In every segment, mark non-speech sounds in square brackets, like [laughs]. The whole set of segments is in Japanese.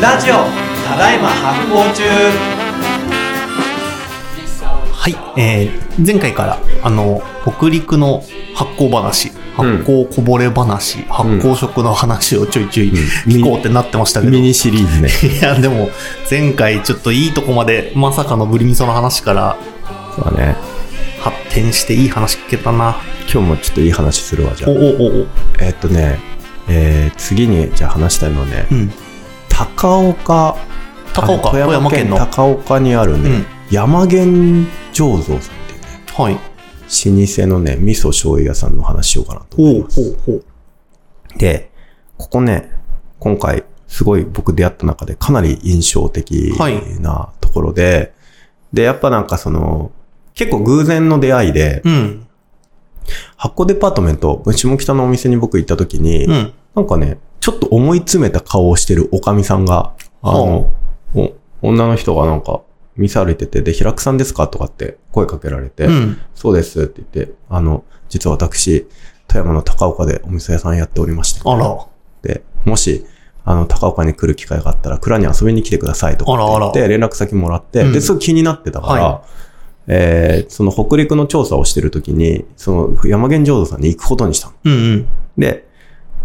ラジオただいま発行中はい、えー、前回から、あの、北陸の発酵話、発酵こぼれ話、発酵食の話をちょいちょい聞こうってなってましたけど、ミニシリーズね。[laughs] いや、でも、前回ちょっといいとこまで、まさかのブリミソの話からそうだね。発展していい話聞けたな。今日もちょっといい話するわ、じゃあお。おおおえーっとね、えー、次にじゃあ話したいのはね、うん。高岡、高岡富山県の県高岡にあるね、うん山源醸造さんっていうね、はい。老舗のね、味噌醤油屋さんの話しようかなと思います。ほうほう。で、ここね、今回、すごい僕出会った中でかなり印象的はいなところで、で、やっぱなんかその、結構偶然の出会いで、うん。発酵デパートメント、下北のお店に僕行った時に、うん。なんかね、ちょっと思い詰めた顔をしてるおかみさんが、あの、お女の人がなんか、店歩いてて、で、平久さんですか？とかって声かけられて、うん。そうですって言って、あの、実は私、富山の高岡でお店屋さんやっておりまして、あら。で、もし、あの、高岡に来る機会があったら、蔵に遊びに来てくださいとかって言って、連絡先もらって、うんで、すごい気になってたから、はえーその北陸の調査をしてるときに、その山源浄土さんに行くことにしたの。うんうん。で、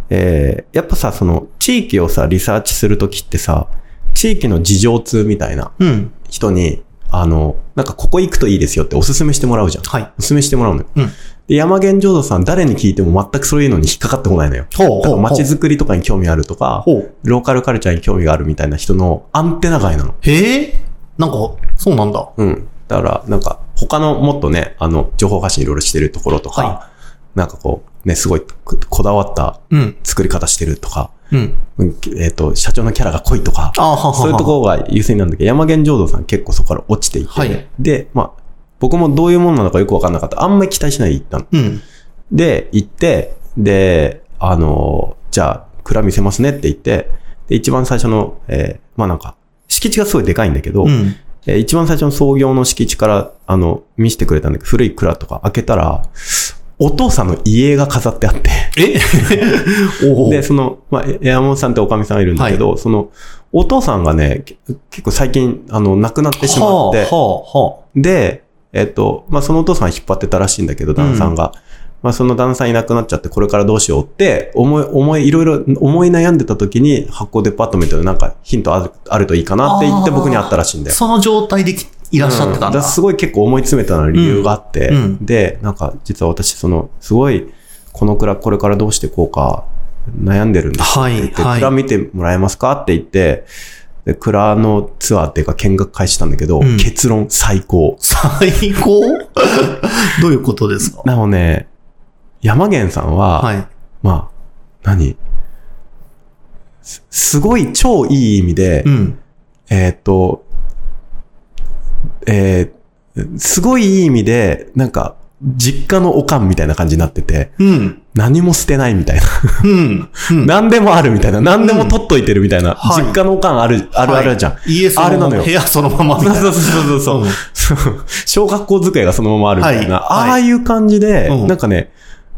えーやっぱさ、その、地域をさ、リサーチするときってさ、地域の事情通みたいなうん。人に、あの、なんかここ行くといいですよっておすすめしてもらうじゃん。はい。おすすめしてもらうのよ。うんで、山源浄土さん誰に聞いても全くそういうのに引っかかってこないのよ。ほうだから街づくりとかに興味あるとか、ほう。ローカルカルチャーに興味があるみたいな人のアンテナ外なの。へえ。なんか、そうなんだ。うん。だから、なんか、他のもっとね、あの、情報発信いろいろしてるところとか、はなんかこう、ね、すごいここだわったうん。作り方してるとか、うん。うんえっ、と、社長のキャラが濃いとか、ははそういうところが優先なんだけど、山源浄土さん結構そこから落ちていて、はいで、まあ、僕もどういうものなのかよくわかんなかった。あんまり期待しないで行ったの。うん。で、行って、で、あの、じゃあ、蔵見せますねって言って、で、一番最初の、えーまあなんか、敷地がすごいでかいんだけど、うん。えー一番最初の創業の敷地から、あの、見せてくれたんだけど、古い蔵とか開けたら、お父さんの家が飾ってあって、え？[laughs] で、その、まあ、え山本さんっておかみさんがいるんだけど、その、お父さんがね、け結構最近、あの、亡くなってしまって、はあ、はあ、はで、えっと、まあ、そのお父さん引っ張ってたらしいんだけど、旦那さんが。まあ、その旦那さんいなくなっちゃって、これからどうしようって、思い、思い、いろいろ思い悩んでた時に、発酵デパートメントでなんかヒントあるあるといいかなって言って僕に会ったらしいんだよ。その状態できいらっしゃってたんだ。うからすごい結構思い詰めたのに理由があって、うん。うんで、なんか実は私、その、すごい、この蔵これからどうしていこうか、悩んでるんです。って言って、はい。はい蔵見てもらえますかって言って、で、蔵のツアーっていうか見学会したんだけど、うん。結論最高。最高？[laughs] どういうことですか？なのね、山源さんは、はい。まあ、何？すすごい超いい意味で、うん。えーっと、えーすごいいい意味で、なんか、実家のおかんみたいな感じになってて、うん。何も捨てないみたいな。うん。うん。[laughs] 何でもあるみたいな。何でも取っといてるみたいな。はい実家のおかんある、あるあるじゃん。はい家そのあれなのよ部屋そのままみたいな。[laughs] そうそうそうそう。[laughs] 小学校机がそのままあるみたいな。はいはいああいう感じで、うんなんかね、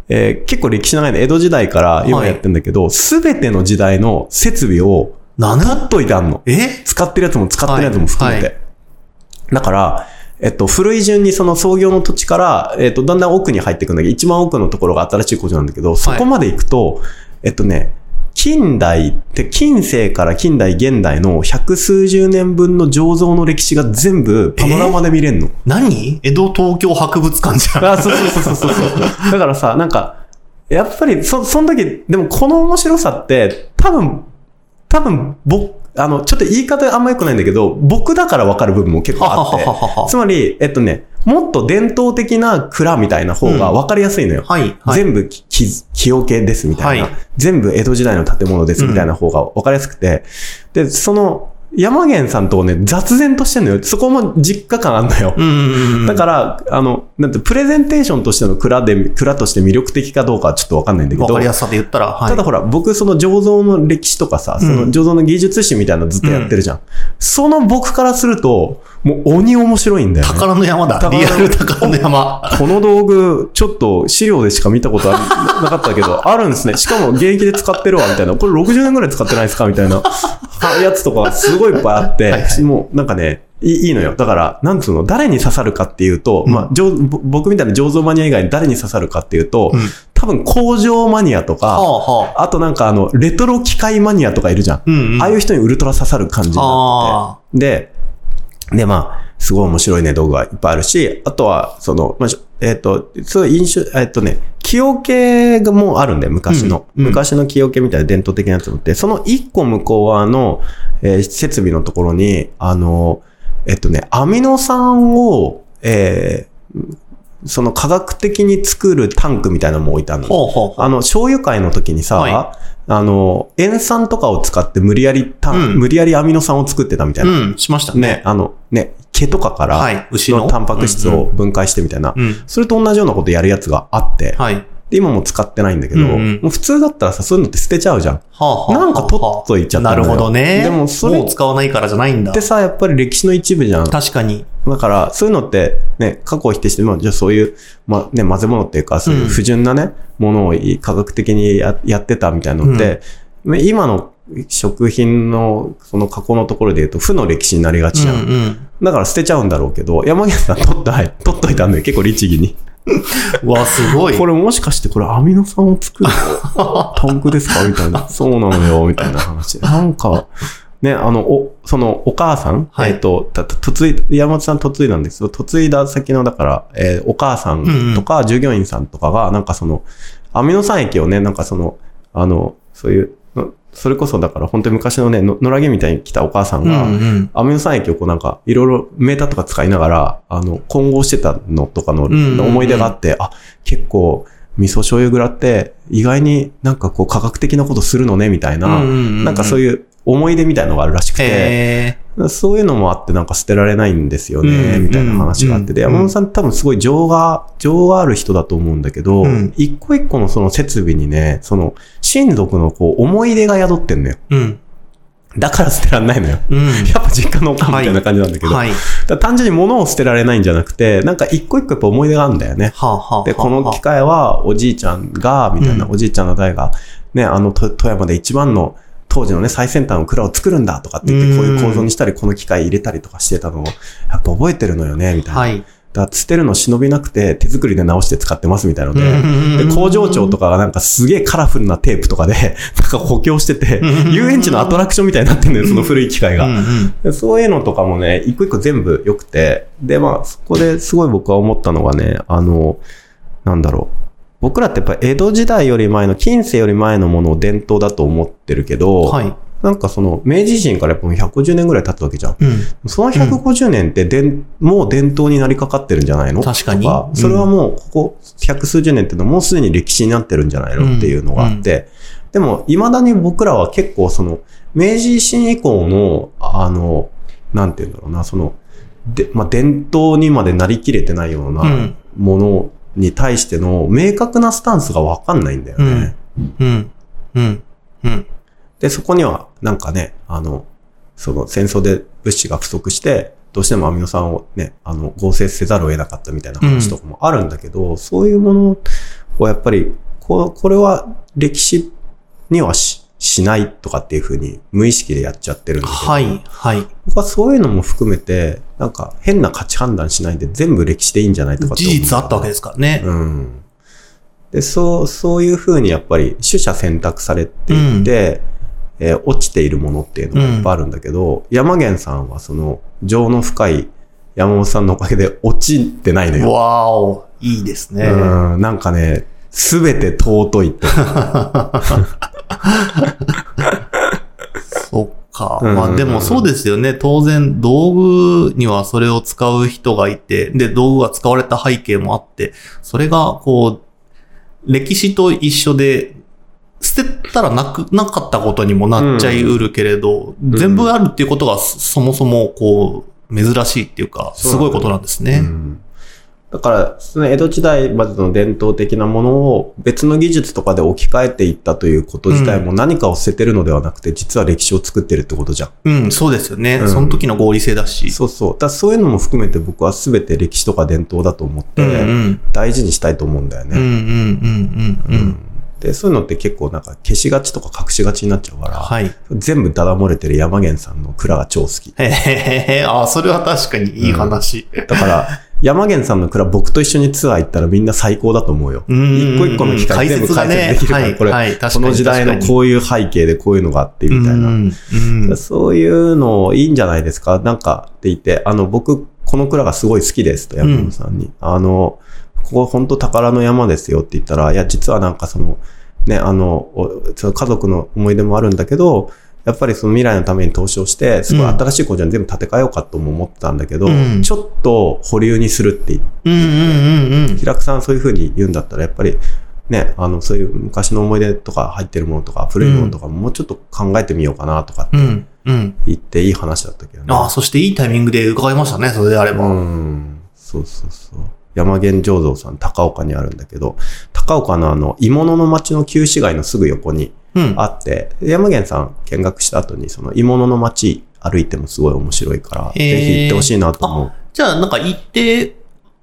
えー結構歴史長いの、江戸時代から今やってんだけど、すべ、ての時代の設備をなっといてあんの。え？使ってるやつも使ってるやつも含めて。はいだから、えっと、古い順にその創業の土地から、えっと、だんだん奥に入っていくんだけど、一番奥のところが新しい工場なんだけど、そこまで行くと、えっとね、近代って、近世から近代現代の百数十年分の醸造の歴史が全部パノラマで見れんの。何？江戸東京博物館じゃん。あ、そうそうそうそうそう。だからさ、なんか、やっぱり、そ、その時、でもこの面白さって、多分、多分、僕、あの、ちょっと言い方あんま良くないんだけど、僕だから分かる部分も結構あってはははつまり、えっとね、もっと伝統的な蔵みたいな方が分かりやすいのよ。はい。はい。全部き、き木桶ですみたいな、はい全部江戸時代の建物ですみたいな方が分かりやすくて、で、その、山源さんとね、雑然としてんのよ。そこも実家感あんのよ。うんうんうん。だから、あの、なんて、プレゼンテーションとしての蔵で、蔵として魅力的かどうかはちょっとわかんないんだけど、わかりやすさで言ったら、はい。ただほら、僕その醸造の歴史とかさ、その醸造の技術史みたいなのずっとやってるじゃん。その僕からすると、もう鬼面白いんだよ、ね。宝の山だ。リアル宝の山。この道具、ちょっと資料でしか見たことあるなかったけど、あるんですね。しかも現役で使ってるわ、みたいな。これ60年ぐらい使ってないですかみたいな。やつとかがすごいいっぱいあって、はいはいもうなんかね、いいのよ。だから、なんつうの、誰に刺さるかっていうと、うんまあ、僕みたいな醸造マニア以外に誰に刺さるかっていうと、うん多分工場マニアとはか、あとなんかあの、レトロ機械マニアとかいるじゃん。うんうん。ああいう人にウルトラ刺さる感じになあってて。で、で、まあ、すごい面白いね、道具がいっぱいあるし、あとは、その、まあ、しえっ、と、そういう印象、えっ、とね、木桶がもうあるんだよ、昔の。うんうん昔の木桶みたいな伝統的なやつもあって、その一個向こう側の、えー設備のところに、あの、えっとね、アミノ酸を、えーその科学的に作るタンクみたいなのも置いてあるの。ほうほうほう。あの、醤油会の時にさ、はあの、塩酸とかを使って無理やりタン、うん無理やりアミノ酸を作ってたみたいな。うん、しましたね。ね、あの、ね、毛とかから、はい牛のの？タンパク質を分解してみたいな、うん。それと同じようなことやるやつがあって、はい。で今も使ってないんだけど、もう普通だったらさ、そういうのって捨てちゃうじゃん。はあ。なんか取っといちゃったなるほどね。でもそれもう使わないからじゃないんだで。さ、やっぱり歴史の一部じゃん。確かに。だから、そういうのって、ね、過去を否定して、まあ、じゃあそういう、まあね、混ぜ物っていうか、そういう不純なね、ものを科学的にややってたみたいなのって、今の食品の、その加工のところで言うと、負の歴史になりがちじゃん。うんうん。だから捨てちゃうんだろうけど、山岸さん取っとい取っといたんだよ、結構律儀に。う [laughs] わ、すごい。これもしかしてこれアミノ酸を作るタ [laughs] ンクですか？みたいな。そうなのよ、みたいな話。なんか、ね、あの、お、その、お母さん、はいえっ、と、た、た、嫁い、山本さん嫁いだんですけど、嫁いだ先の、だから、えーお母さんとか、従業員さんとかが、なんかその、アミノ酸液をね、なんかその、あの、そういう、のそれこそだから本当に昔のね、の野良着みたいに来たお母さんうんが、うん。アミノ酸液をこうなんか、いろいろメーターとか使いながら、あの、混合してたのとかの思い出があって、あ、結構、味噌醤油蔵って、意外になんかこう科学的なことするのね、みたいな、なんかそういう。思い出みたいのがあるらしくて、へそういうのもあってなんか捨てられないんですよね、うんみたいな話があって、で、うん山本さん多分すごい情が、情がある人だと思うんだけどうん、一個一個のその設備にね、その親族のこう思い出が宿ってんのよ。だから捨てられないのよ。うん。やっぱ実家のおかんみたいな感じなんだけど、はい。単純に物を捨てられないんじゃなくて、なんか一個一個やっぱ思い出があるんだよね。はあはあ。で、この機械はおじいちゃんが、みたいな、うんおじいちゃんの代が、ね、あの、と富山で一番の当時のね、最先端の蔵を作るんだとかって言って、こういう構造にしたり、この機械入れたりとかしてたのを、やっぱ覚えてるのよね、みたいな。はい。だ捨てるの忍びなくて、手作りで直して使ってますみたいなので、うんで、工場長とかがなんかすげえカラフルなテープとかで、[laughs] なんか補強しててうん、遊園地のアトラクションみたいになってんのよ、その古い機械が。そういうのとかもね、一個一個全部良くて、で、まあ、そこですごい僕は思ったのがね、あの、なんだろう。僕らってやっぱ江戸時代より前の、近世より前のものを伝統だと思ってるけど、はい。なんかその、明治維新からやっぱもう150年ぐらい経つわけじゃん。うん。その150年ってでん、もう伝統になりかかってるんじゃないの？確かにとうんそれはもう、ここ百数十年っていうのはもうすでに歴史になってるんじゃないのっていうのがあって、でも、未だに僕らは結構その、明治維新以降の、あの、なんていうんだろうな、その、で、まあ、伝統にまでなりきれてないよううなんものに対しての明確なスタンスがわかんないんだよね。うん。うん。うん。で、そこには、なんかね、あの、その戦争で物資が不足して、どうしてもアミノ酸をね、あの、合成せざるを得なかったみたいな話とかもあるんだけど、そういうものをやっぱり、ここれは歴史にはししないとかっていうふうに無意識でやっちゃってるんだけど、はい。はい。僕はそういうのも含めて、なんか変な価値判断しないで全部歴史でいいんじゃないとかって事思う実あったわけですからね。うん。で、そう、そういうふうにやっぱり取捨選択されていて、えー落ちているものっていうのがいっぱいあるんだけど、山源さんはその情の深い山本さんのおかげで落ちてないのよ。わーお。いいですね。うん、なんかね、すべて尊いって。そっか。うんまあでもそうですよね。当然道具にはそれを使う人がいて、で、道具が使われた背景もあって、それがこう、歴史と一緒で、捨てたらなく、なかったことにもなっちゃいうるけれど、ん全部あるっていうことがそそもそもこう、珍しいっていうか、すごいことなんですね。うんだから、その江戸時代までの伝統的なものを別の技術とかで置き換えていったということ自体も何かを捨ててるのではなくて、実は歴史を作ってるってことじゃん。うん、そうですよね。うんその時の合理性だし。そうそう。だそういうのも含めて僕は全て歴史とか伝統だと思って、うんうん。大事にしたいと思うんだようんうんね。うんうんうん。で、そういうのって結構なんか消しがちとか隠しがちになっちゃうから、はい。全部ダダ漏れてる山源さんの蔵が超好き。へへへ、あ、それは確かにいい話。だから、[laughs] 山源さんの蔵僕と一緒にツアー行ったらみんな最高だと思うよ。うん。一個一個の機械全部解説できるから、これ、この時代のこういう背景でこういうのがあってみたいな。そういうのいいんじゃないですか？なんかって言って、あの、僕、この蔵がすごい好きですと、山本さんに。あの、ここ本当宝の山ですよって言ったら、いや、実はなんかその、ね、あの家族の思い出もあるんだけど、やっぱりその未来のために投資をして、すごい新しい工場に全部建て替えようかとも思ってたんだけど、うんちょっと保留にするって言って、うんうんうんうん。平久さんそういう風に言うんだったら、やっぱり、ね、あの、そういう昔の思い出とか入ってるものとか、古いものとかももうちょっと考えてみようかなとかって。言っていい話だったけどね。ああ、そしていいタイミングで伺いましたね、それであれば。うん。そうそうそう。山源醸造さん、高岡にあるんだけど、高岡のあの、鋳物の町の旧市街のすぐ横にうん。あって、山源さん見学した後に、その鋳物の町歩いてもすごい面白いから、ぜひ行ってほしいなと思う。じゃあ、なんか行って、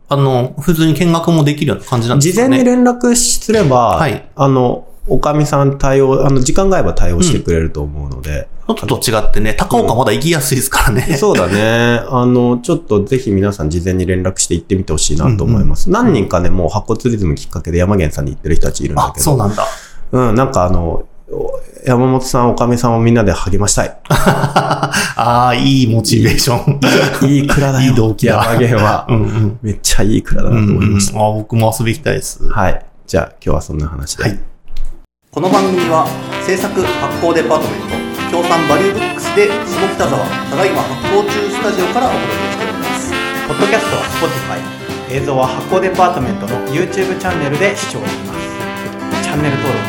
あの、普通に見学もできるような感じなんですかね？事前に連絡すれば、はいあの、おかみさん対応、あの、時間が合えば対応してくれると思うので、ちょっと違ってね、高岡まだ行きやすいですからね。そうだね。あの、ちょっとぜひ皆さん事前に連絡して行ってみてほしいなと思います。何人かね、もう発ツリズムきっかけで山源さんに行ってる人たちいるんだあ、けど。そうなんだ。うん、なんかあの、お山本さん、おかみさんをみんなで励ましたい。[laughs] ああ、いいモチベーション。[laughs] いい蔵だよ。いい動機だ山源は [laughs] う。んうん。めっちゃいい蔵だうなんと思いましうんあ僕も遊び行きたいです。た。はい。じゃあ今日はそんな話で。はいこの番組は制作発行デパートメント協賛バリューブックスで下北沢ただいま発行中スタジオからお届けしておりますポッドキャストは Spotify 映像は発行デパートメントの YouTube チャンネルで視聴できますチャンネル登録